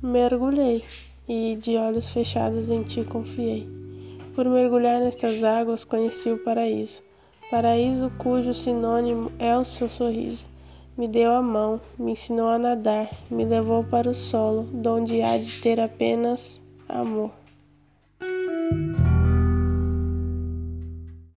Mergulhei e de olhos fechados em ti confiei. Por mergulhar nestas águas conheci o paraíso, paraíso cujo sinônimo é o seu sorriso. Me deu a mão, me ensinou a nadar, me levou para o solo, onde há de ter apenas amor.